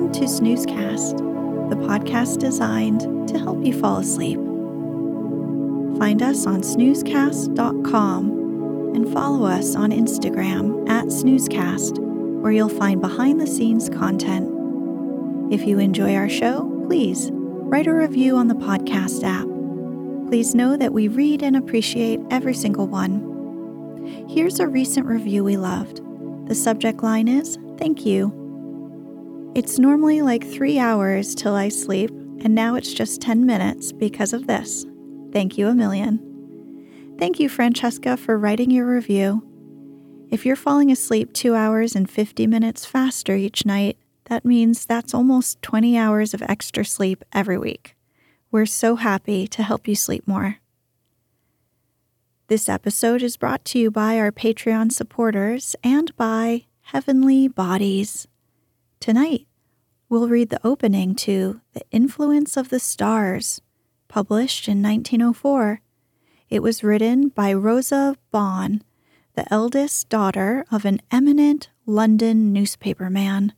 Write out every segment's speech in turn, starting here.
Welcome to Snoozecast, the podcast designed to help you fall asleep. Find us on snoozecast.com and follow us on Instagram at snoozecast, where you'll find behind the scenes content. If you enjoy our show, please write a review on the podcast app. Please know that we read and appreciate every single one. Here's a recent review we loved. The subject line is Thank you. It's normally like three hours till I sleep, and now it's just 10 minutes because of this. Thank you a million. Thank you, Francesca, for writing your review. If you're falling asleep two hours and 50 minutes faster each night, that means that's almost 20 hours of extra sleep every week. We're so happy to help you sleep more. This episode is brought to you by our Patreon supporters and by Heavenly Bodies. Tonight, we'll read the opening to The Influence of the Stars, published in 1904. It was written by Rosa Baughan, the eldest daughter of an eminent London newspaperman.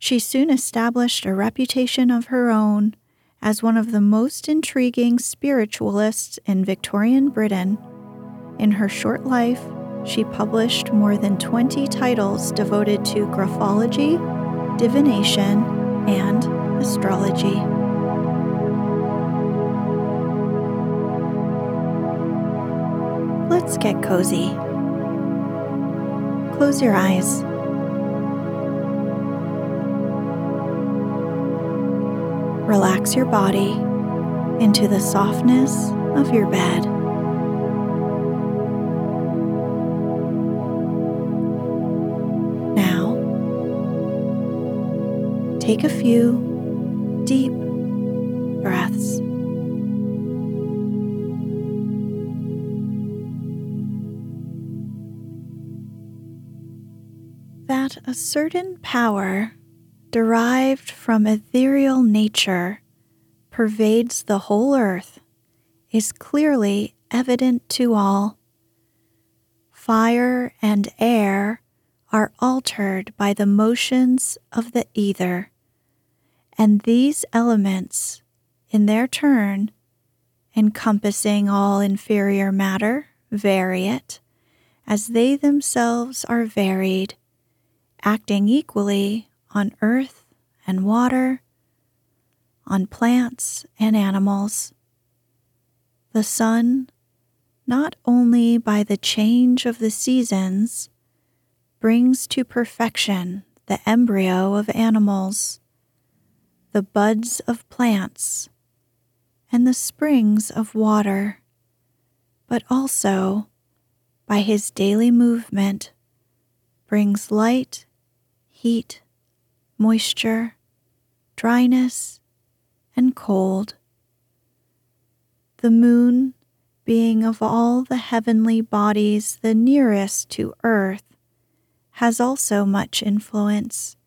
She soon established a reputation of her own as one of the most intriguing spiritualists in Victorian Britain. In her short life, she published more than 20 titles devoted to graphology, divination, and astrology. Let's get cozy. Close your eyes. Relax your body into the softness of your bed. Take a few deep breaths. That a certain power derived from ethereal nature pervades the whole earth is clearly evident to all. Fire and air are altered by the motions of the ether, and these elements, in their turn, encompassing all inferior matter, vary it, as they themselves are varied, acting equally on earth and water, on plants and animals. The sun, not only by the change of the seasons, brings to perfection the embryo of animals, the buds of plants, and the springs of water, but also, by his daily movement, brings light, heat, moisture, dryness, and cold. The moon, being of all the heavenly bodies the nearest to earth, has also much influence,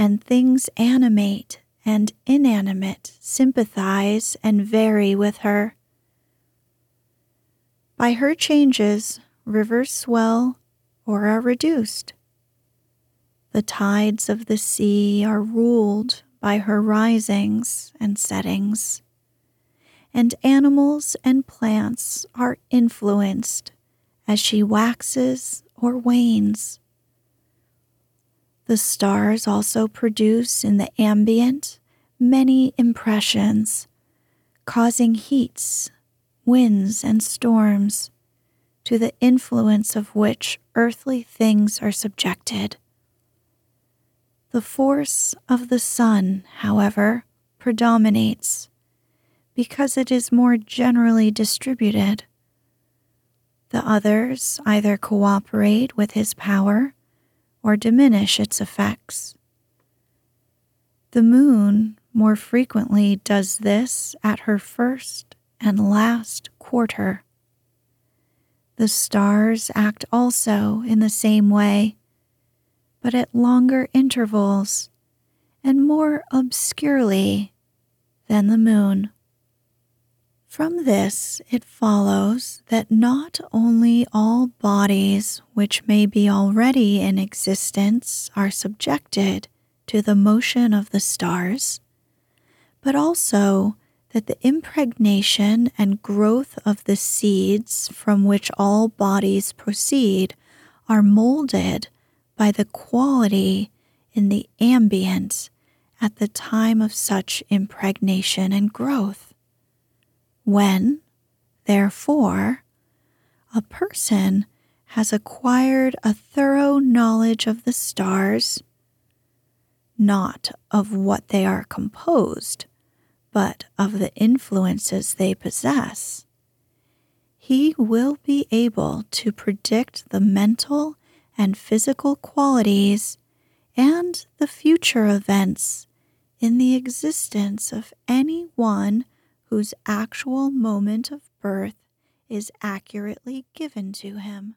and things animate and inanimate sympathize and vary with her. By her changes, rivers swell or are reduced. The tides of the sea are ruled by her risings and settings, and animals and plants are influenced as she waxes or wanes. The stars also produce in the ambient many impressions, causing heats, winds, and storms, to the influence of which earthly things are subjected. The force of the sun, however, predominates because it is more generally distributed. The others either cooperate with his power or diminish its effects. The moon more frequently does this at her first and last quarter. The stars act also in the same way, but at longer intervals and more obscurely than the moon. From this, it follows that not only all bodies which may be already in existence are subjected to the motion of the stars, but also that the impregnation and growth of the seeds from which all bodies proceed are molded by the quality in the ambient at the time of such impregnation and growth. When, therefore, a person has acquired a thorough knowledge of the stars, not of what they are composed, but of the influences they possess, he will be able to predict the mental and physical qualities and the future events in the existence of any one whose actual moment of birth is accurately given to him.